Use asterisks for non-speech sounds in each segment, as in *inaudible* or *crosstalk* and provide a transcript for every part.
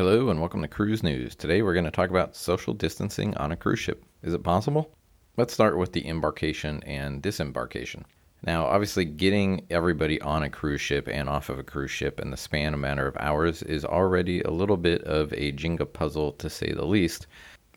Hello and welcome to Cruise News. Today we're going to talk about social distancing on a cruise ship. Is it possible? Let's start with the embarkation and disembarkation. Now, obviously, getting everybody on a cruise ship and off of a cruise ship in the span of a matter of hours is already a little bit of a Jenga puzzle to say the least.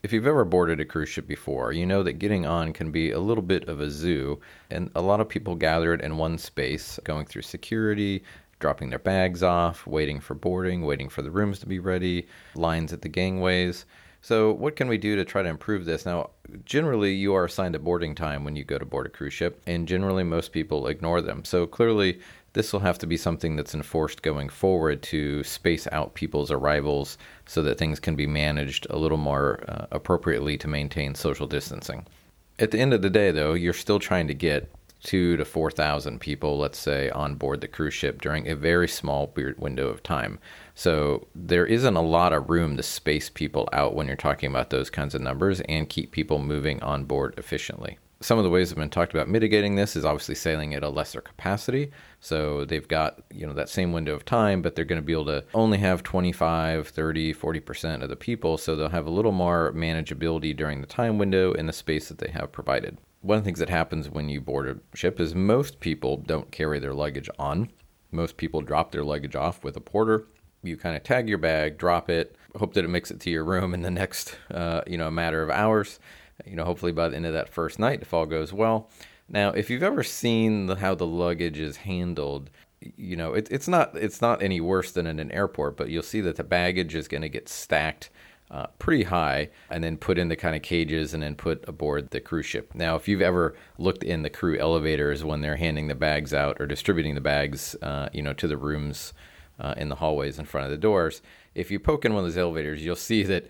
If you've ever boarded a cruise ship before, you know that getting on can be a little bit of a zoo, and a lot of people gathered in one space, going through security, dropping their bags off, waiting for boarding, waiting for the rooms to be ready, lines at the gangways. So, what can we do to try to improve this? Now, generally, you are assigned a boarding time when you go to board a cruise ship, and generally, most people ignore them. So, clearly, this will have to be something that's enforced going forward to space out people's arrivals so that things can be managed a little more uh, appropriately to maintain social distancing. At the end of the day, though, you're still trying to get two to 4,000 people, let's say, on board the cruise ship during a very small window of time. So there isn't a lot of room to space people out when you're talking about those kinds of numbers and keep people moving on board efficiently. Some of the ways that have been talked about mitigating this is obviously sailing at a lesser capacity. So they've got, you know, that same window of time, but they're going to be able to only have 25, 30, 40% of the people. So they'll have a little more manageability during the time window in the space that they have provided one of the things that happens when you board a ship is most people don't carry their luggage on. Most people drop their luggage off with a porter. You kind of tag your bag, drop it, hope that it makes it to your room in the next, uh, you know, matter of hours. You know, hopefully by the end of that first night, if all goes well. Now, if you've ever seen the, how the luggage is handled, you know, it, it's not it's not any worse than in an airport, but you'll see that the baggage is going to get stacked uh, pretty high and then put in the kind of cages and then put aboard the cruise ship. Now, if you've ever looked in the crew elevators when they're handing the bags out or distributing the bags, uh, you know, to the rooms uh, in the hallways in front of the doors, if you poke in one of those elevators, you'll see that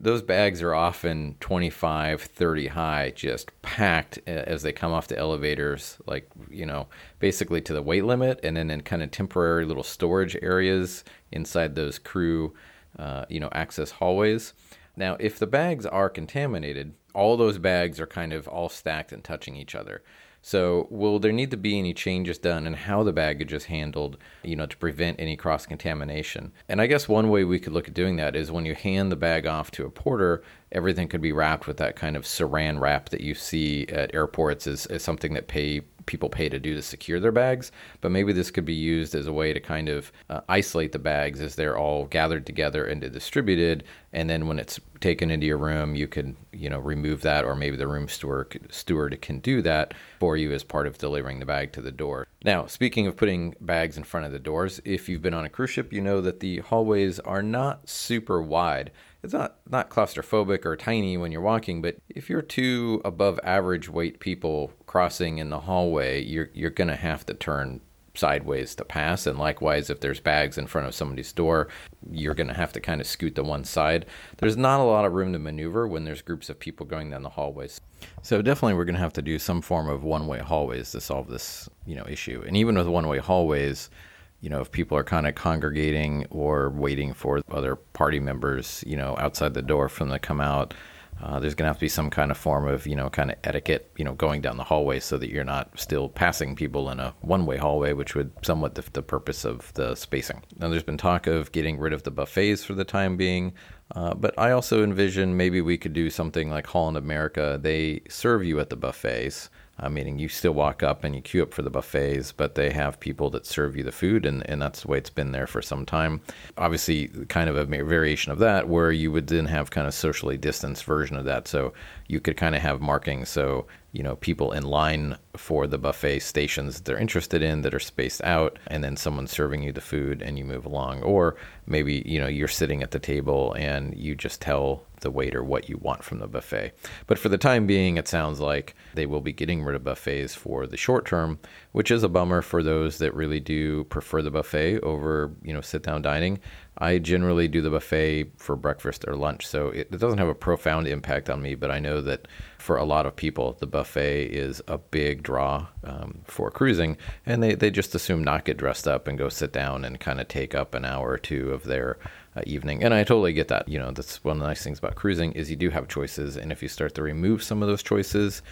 those bags are often 25, 30 high, just packed as they come off the elevators, like, you know, basically to the weight limit, and then in kind of temporary little storage areas inside those crew uh, you know, access hallways. Now, if the bags are contaminated, all those bags are kind of all stacked and touching each other. So, will there need to be any changes done in how the baggage is handled, you know, to prevent any cross contamination? And I guess one way we could look at doing that is when you hand the bag off to a porter, everything could be wrapped with that kind of saran wrap that you see at airports is, is something that pay people pay to do to secure their bags, but maybe this could be used as a way to kind of uh, isolate the bags as they're all gathered together and distributed. And then when it's taken into your room, you can you know remove that, or maybe the room steward steward can do that for you as part of delivering the bag to the door. Now, speaking of putting bags in front of the doors, if you've been on a cruise ship, you know that the hallways are not super wide it's not not claustrophobic or tiny when you're walking, but if you're two above average weight people crossing in the hallway, you're you're gonna have to turn sideways to pass. And likewise if there's bags in front of somebody's door you're going to have to kind of scoot to one side. There's not a lot of room to maneuver when there's groups of people going down the hallways. So definitely we're going to have to do some form of one-way hallways to solve this you know issue. And even with one-way hallways you know, if people are kind of congregating or waiting for other party members, you know, outside the door for them to come out, uh, there's going to have to be some kind of form of, you know, kind of etiquette, you know, going down the hallway so that you're not still passing people in a one way hallway, which would somewhat the purpose of the spacing. Now, there's been talk of getting rid of the buffets for the time being, uh, but I also envision maybe we could do something like Holland America. They serve you at the buffets uh, meaning you still walk up and you queue up for the buffets, but they have people that serve you the food, and, and that's the way it's been there for some time. Obviously, kind of a variation of that, where you would then have kind of socially distanced version of that. So you could kind of have markings. So you know people in line for the buffet stations they're interested in that are spaced out and then someone serving you the food and you move along or maybe you know you're sitting at the table and you just tell the waiter what you want from the buffet but for the time being it sounds like they will be getting rid of buffets for the short term which is a bummer for those that really do prefer the buffet over you know sit down dining I generally do the buffet for breakfast or lunch, so it, it, doesn't have a profound impact on me. But I know that for a lot of people, the buffet is a big draw um, for cruising, and they, they just assume not get dressed up and go sit down and kind of take up an hour or two of their uh, evening. And I totally get that. You know, that's one of the nice things about cruising is you do have choices, and if you start to remove some of those choices,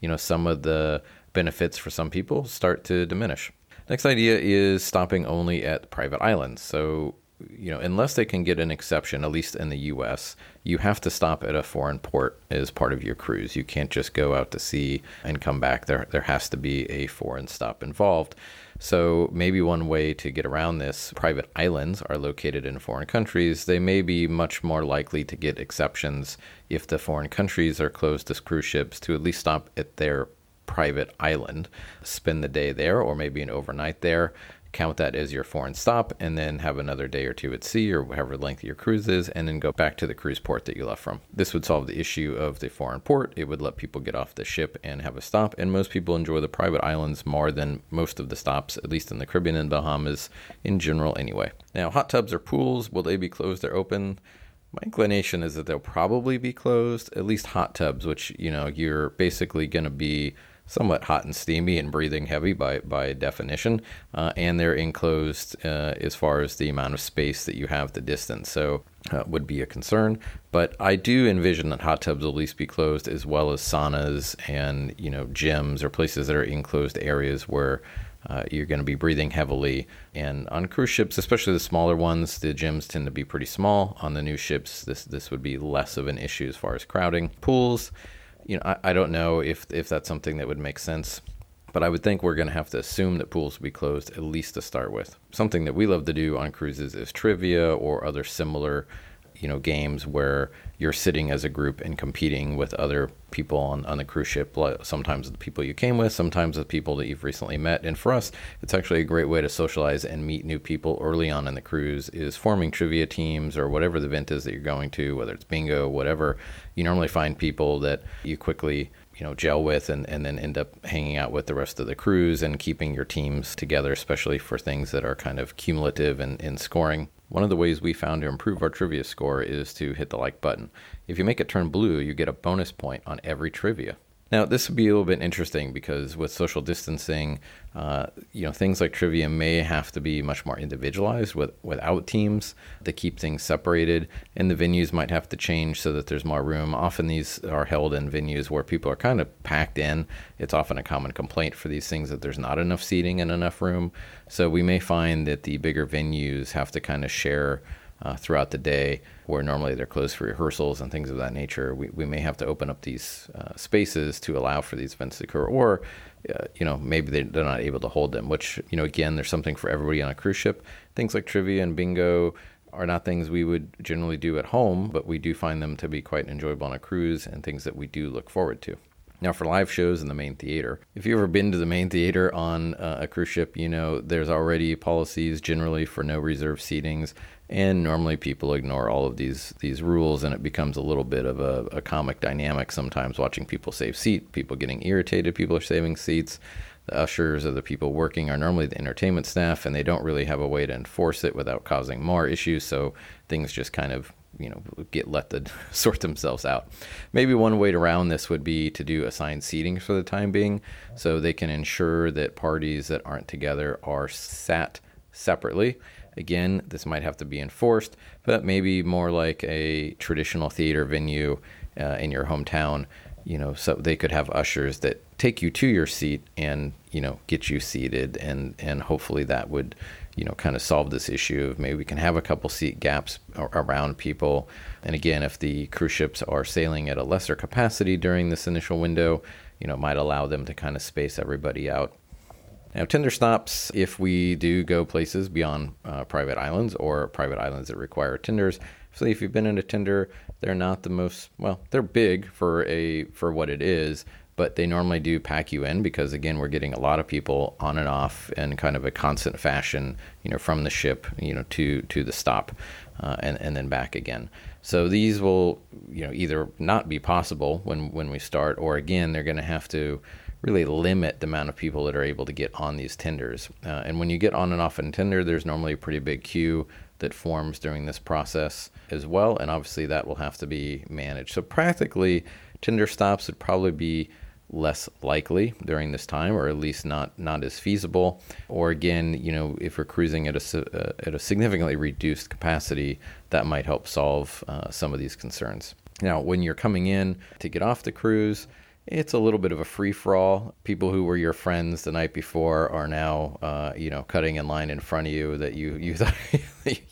you know, some of the benefits for some people start to diminish. Next idea is stopping only at private islands. So you know, unless they can get an exception, at least in the U.S., you have to stop at a foreign port as part of your cruise. You can't just go out to sea and come back. There, there has to be a foreign stop involved. So maybe one way to get around this, private islands are located in foreign countries. They may be much more likely to get exceptions if the foreign countries are closed to cruise ships to at least stop at their private island, spend the day there, or maybe an overnight there, count that as your foreign stop, and then have another day or two at sea or whatever length your cruise is, and then go back to the cruise port that you left from. This would solve the issue of the foreign port. It would let people get off the ship and have a stop, and most people enjoy the private islands more than most of the stops, at least in the Caribbean and Bahamas in general, anyway. Now, hot tubs or pools, will they be closed or open? My inclination is that they'll probably be closed, at least hot tubs, which, you know, you're basically going to be somewhat hot and steamy and breathing heavy by, by definition. Uh, and they're enclosed uh, as far as the amount of space that you have the distance. So uh, would be a concern. But I do envision that hot tubs will at least be closed as well as saunas and, you know, gyms or places that are enclosed areas where uh, you're going to be breathing heavily. And on cruise ships, especially the smaller ones, the gyms tend to be pretty small. On the new ships, this this would be less of an issue as far as crowding. Pools, you know, I, I don't know if if that's something that would make sense. But I would think we're going to have to assume that pools will be closed at least to start with. Something that we love to do on cruises is trivia or other similar you know games where you're sitting as a group and competing with other people on, on the cruise ship sometimes the people you came with sometimes the people that you've recently met. And for us it's actually a great way to socialize and meet new people early on in the cruise is forming trivia teams or whatever the event is that you're going to whether it's bingo whatever. You normally find people that you quickly you know gel with and, and then end up hanging out with the rest of the crews and keeping your teams together especially for things that are kind of cumulative in, in scoring one of the ways we found to improve our trivia score is to hit the like button. If you make it turn blue, you get a bonus point on every trivia. Now, this would be a little bit interesting because with social distancing, uh, you know, things like trivia may have to be much more individualized with, without teams to keep things separated, and the venues might have to change so that there's more room. Often these are held in venues where people are kind of packed in. It's often a common complaint for these things that there's not enough seating and enough room. So we may find that the bigger venues have to kind of share uh, throughout the day, where normally they're closed for rehearsals and things of that nature. We, we may have to open up these uh, spaces to allow for these events to occur, or uh, you know maybe they, they're not able to hold them. Which you know again, there's something for everybody on a cruise ship. Things like trivia and bingo are not things we would generally do at home, but we do find them to be quite enjoyable on a cruise and things that we do look forward to. Now, for live shows in the main theater, if you've ever been to the main theater on uh, a cruise ship, you know there's already policies generally for no reserved seatings and normally people ignore all of these these rules and it becomes a little bit of a, a, comic dynamic sometimes watching people save seat people getting irritated people are saving seats. The ushers or the people working are normally the entertainment staff and they don't really have a way to enforce it without causing more issues so things just kind of you know get let to *laughs* sort themselves out maybe one way around this would be to do assigned seating for the time being so they can ensure that parties that aren't together are sat separately Again, this might have to be enforced, but maybe more like a traditional theater venue uh, in your hometown. You know, so they could have ushers that take you to your seat and you know get you seated, and and hopefully that would you know kind of solve this issue of maybe we can have a couple seat gaps around people. And again, if the cruise ships are sailing at a lesser capacity during this initial window, you know, might allow them to kind of space everybody out now, tender stops, if we do go places beyond uh, private islands or private islands that require tenders, so if you've been in a tender, they're not the most well, they're big for a for what it is, but they normally do pack you in because again, we're getting a lot of people on and off in kind of a constant fashion, you know, from the ship, you know, to to the stop, uh, and and then back again. So these will, you know, either not be possible when when we start, or again, they're going to have to really limit the amount of people that are able to get on these tenders. Uh, and when you get on and off a tender, there's normally a pretty big queue that forms during this process as well. And obviously, that will have to be managed. So, practically, tender stops would probably be less likely during this time, or at least not not as feasible. Or again, you know, if we're cruising at a uh, at a significantly reduced capacity, that might help solve uh, some of these concerns. Now, when you're coming in to get off the cruise, it's a little bit of a free for all. People who were your friends the night before are now, uh, you know, cutting in line in front of you that you you *laughs* thought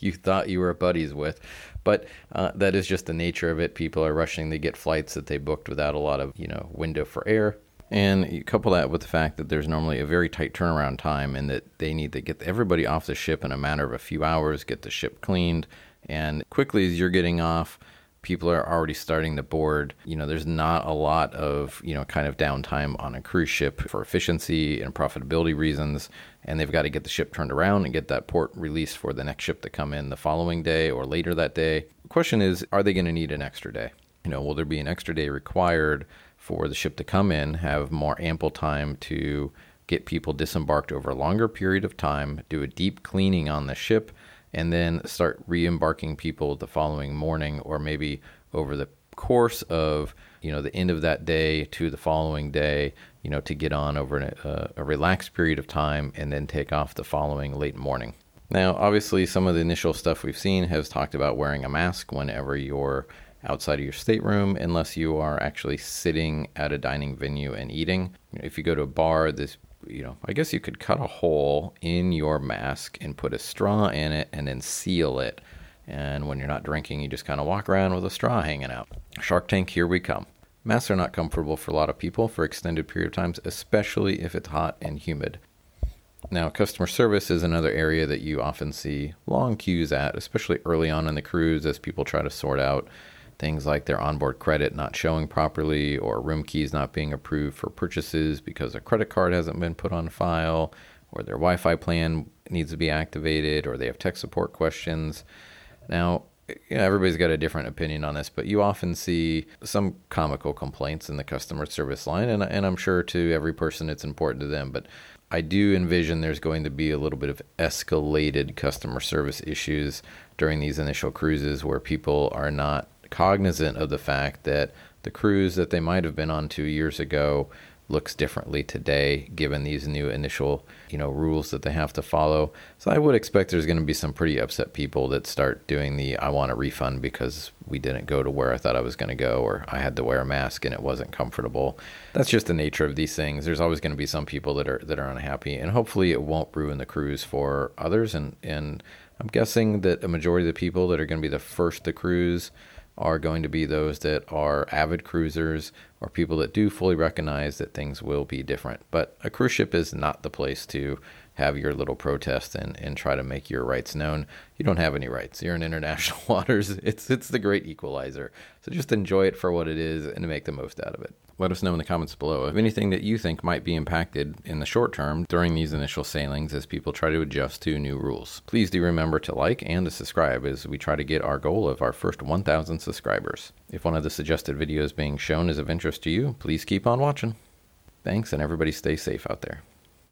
you thought you were buddies with, but uh, that is just the nature of it. People are rushing to get flights that they booked without a lot of you know window for air. And you couple that with the fact that there's normally a very tight turnaround time and that they need to get everybody off the ship in a matter of a few hours, get the ship cleaned, and quickly as you're getting off, people are already starting to board. You know, there's not a lot of, you know, kind of downtime on a cruise ship for efficiency and profitability reasons. And they've got to get the ship turned around and get that port released for the next ship to come in the following day or later that day. The question is, are they going to need an extra day? You know, will there be an extra day required for the ship to come in, have more ample time to get people disembarked over a longer period of time, do a deep cleaning on the ship, and then start re-embarking people the following morning or maybe over the course of you know the end of that day to the following day you know to get on over a, uh, a relaxed period of time and then take off the following late morning. Now obviously some of the initial stuff we've seen has talked about wearing a mask whenever you're outside of your stateroom unless you are actually sitting at a dining venue and eating. If you go to a bar this you know, I guess you could cut a hole in your mask and put a straw in it and then seal it. And when you're not drinking, you just kind of walk around with a straw hanging out. Shark Tank, here we come. Masks are not comfortable for a lot of people for extended period of times, especially if it's hot and humid. Now, customer service is another area that you often see long queues at, especially early on in the cruise as people try to sort out things like their onboard credit not showing properly or room keys not being approved for purchases because a credit card hasn't been put on file or their Wi-Fi plan needs to be activated or they have tech support questions. Now, you know, everybody's got a different opinion on this, but you often see some comical complaints in the customer service line, and, and I'm sure to every person it's important to them. But I do envision there's going to be a little bit of escalated customer service issues during these initial cruises where people are not cognizant of the fact that the cruise that they might have been on two years ago looks differently today given these new initial you know rules that they have to follow. So i would expect there's going to be some pretty upset people that start doing the i want a refund because we didn't go to where i thought i was going to go or i had to wear a mask and it wasn't comfortable. That's just the nature of these things. There's always going to be some people that are that are unhappy and hopefully it won't ruin the cruise for others and and i'm guessing that a majority of the people that are going to be the first to cruise are going to be those that are avid cruisers or people that do fully recognize that things will be different. But a cruise ship is not the place to have your little protest and, and try to make your rights known. You don't have any rights. You're in international *laughs* waters. It's it's the great equalizer. So just enjoy it for what it is and make the most out of it. Let us know in the comments below of anything that you think might be impacted in the short term during these initial sailings as people try to adjust to new rules. Please do remember to like and to subscribe as we try to get our goal of our first 1,000 subscribers. If one of the suggested videos being shown is of interest to you, please keep on watching. Thanks, and everybody stay safe out there.